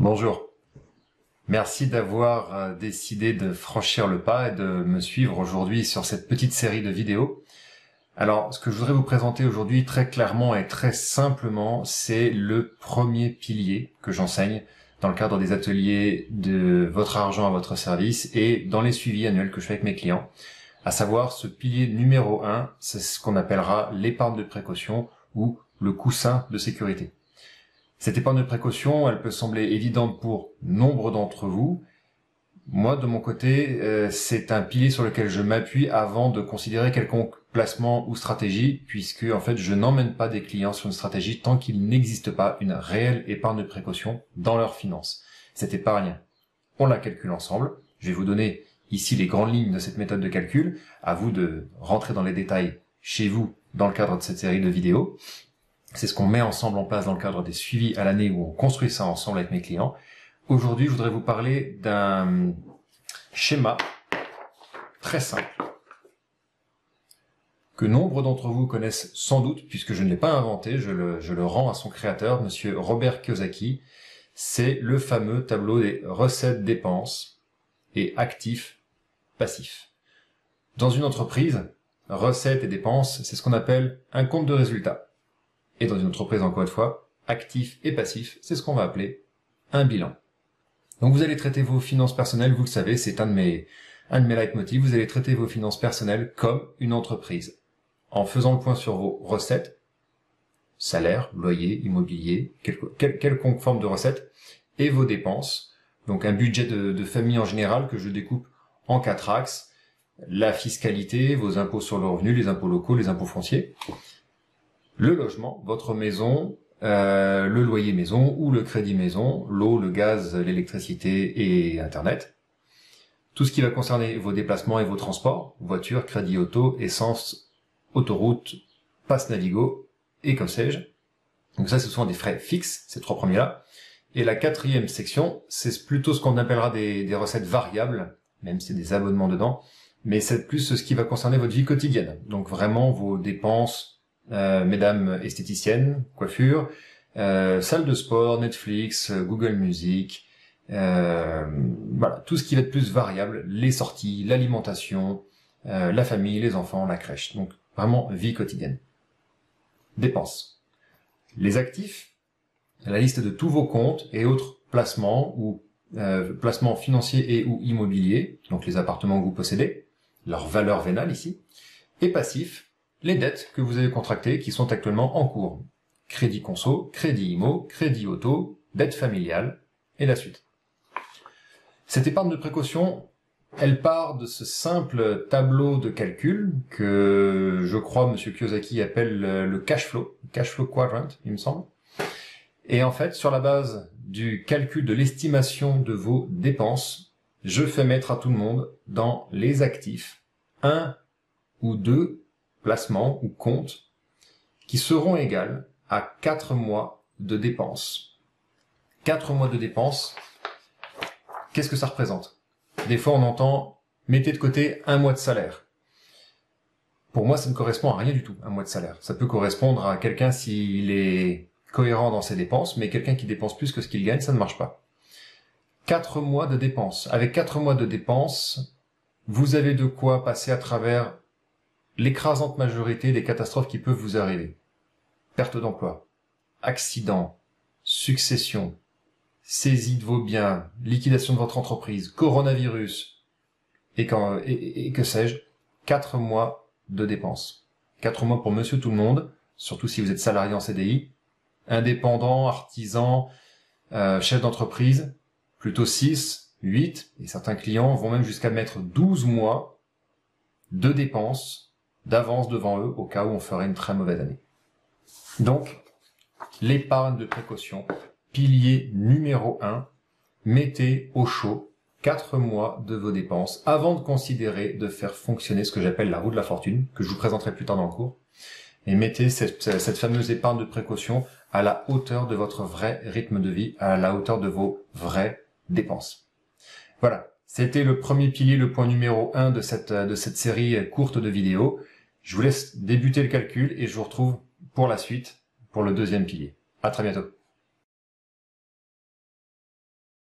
Bonjour. Merci d'avoir euh, décidé de franchir le pas et de me suivre aujourd'hui sur cette petite série de vidéos. Alors, ce que je voudrais vous présenter aujourd'hui très clairement et très simplement, c'est le premier pilier que j'enseigne dans le cadre des ateliers de votre argent à votre service et dans les suivis annuels que je fais avec mes clients. À savoir, ce pilier numéro 1, c'est ce qu'on appellera l'épargne de précaution ou le coussin de sécurité. Cette épargne de précaution, elle peut sembler évidente pour nombre d'entre vous. Moi, de mon côté, euh, c'est un pilier sur lequel je m'appuie avant de considérer quelconque placement ou stratégie, puisque en fait, je n'emmène pas des clients sur une stratégie tant qu'il n'existe pas une réelle épargne de précaution dans leurs finances. Cette épargne, on la calcule ensemble. Je vais vous donner ici les grandes lignes de cette méthode de calcul. À vous de rentrer dans les détails chez vous dans le cadre de cette série de vidéos. C'est ce qu'on met ensemble en place dans le cadre des suivis à l'année où on construit ça ensemble avec mes clients. Aujourd'hui, je voudrais vous parler d'un schéma très simple que nombre d'entre vous connaissent sans doute, puisque je ne l'ai pas inventé, je le, rends à son créateur, monsieur Robert Kiyosaki. C'est le fameux tableau des recettes dépenses et actifs passifs. Dans une entreprise, recettes et dépenses, c'est ce qu'on appelle un compte de résultats. Et dans une entreprise, encore une fois, actif et passif, c'est ce qu'on va appeler un bilan. Donc vous allez traiter vos finances personnelles, vous le savez, c'est un de mes, un de mes leitmotifs, vous allez traiter vos finances personnelles comme une entreprise. En faisant le point sur vos recettes, salaire, loyer, immobilier, quelconque forme de recettes, et vos dépenses, donc un budget de famille en général que je découpe en quatre axes, la fiscalité, vos impôts sur le revenu, les impôts locaux, les impôts fonciers, le logement, votre maison, euh, le loyer maison ou le crédit maison, l'eau, le gaz, l'électricité et Internet. Tout ce qui va concerner vos déplacements et vos transports, voiture, crédit auto, essence, autoroute, passe Navigo et comme sais-je. Donc ça, ce sont des frais fixes, ces trois premiers-là. Et la quatrième section, c'est plutôt ce qu'on appellera des, des recettes variables, même si c'est des abonnements dedans, mais c'est plus ce qui va concerner votre vie quotidienne. Donc vraiment vos dépenses, mesdames esthéticiennes, coiffure, euh, salle de sport, Netflix, euh, Google Music, voilà, tout ce qui va être plus variable, les sorties, l'alimentation, la famille, les enfants, la crèche. Donc vraiment vie quotidienne. Dépenses. Les actifs, la liste de tous vos comptes et autres placements ou placements financiers et ou immobiliers, donc les appartements que vous possédez, leur valeur vénale ici, et passifs, les dettes que vous avez contractées qui sont actuellement en cours. Crédit conso, crédit IMO, crédit auto, dette familiale, et la suite. Cette épargne de précaution, elle part de ce simple tableau de calcul que je crois M. Kiyosaki appelle le cash flow, cash flow quadrant, il me semble. Et en fait, sur la base du calcul de l'estimation de vos dépenses, je fais mettre à tout le monde dans les actifs un ou deux placements ou comptes qui seront égales à 4 mois de dépenses. 4 mois de dépenses, qu'est-ce que ça représente? Des fois on entend mettez de côté un mois de salaire. Pour moi, ça ne correspond à rien du tout, un mois de salaire. Ça peut correspondre à quelqu'un s'il est cohérent dans ses dépenses, mais quelqu'un qui dépense plus que ce qu'il gagne, ça ne marche pas. 4 mois de dépenses. Avec 4 mois de dépenses, vous avez de quoi passer à travers l'écrasante majorité des catastrophes qui peuvent vous arriver. Perte d'emploi, accident, succession, saisie de vos biens, liquidation de votre entreprise, coronavirus, et, quand, et, que sais-je, quatre mois de dépenses. Quatre mois pour monsieur tout le monde, surtout si vous êtes salarié en CDI, indépendant, artisan, euh, chef d'entreprise, plutôt 6, 8, et certains clients vont même jusqu'à mettre 12 mois de dépenses d'avance devant eux au cas où on ferait une très mauvaise année. Donc, l'épargne de précaution, pilier numéro 1, mettez au chaud 4 mois de vos dépenses avant de considérer de faire fonctionner ce que j'appelle la roue de la fortune, que je vous présenterai plus tard dans le cours. Et mettez cette, fameuse épargne de précaution à la hauteur de votre vrai rythme de vie, à la hauteur de vos vraies dépenses. Voilà, c'était le premier pilier, le point numéro 1 de cette, de cette série courte de vidéos. Je vous laisse débuter le calcul et je vous retrouve pour la suite, pour le deuxième pilier. À très bientôt.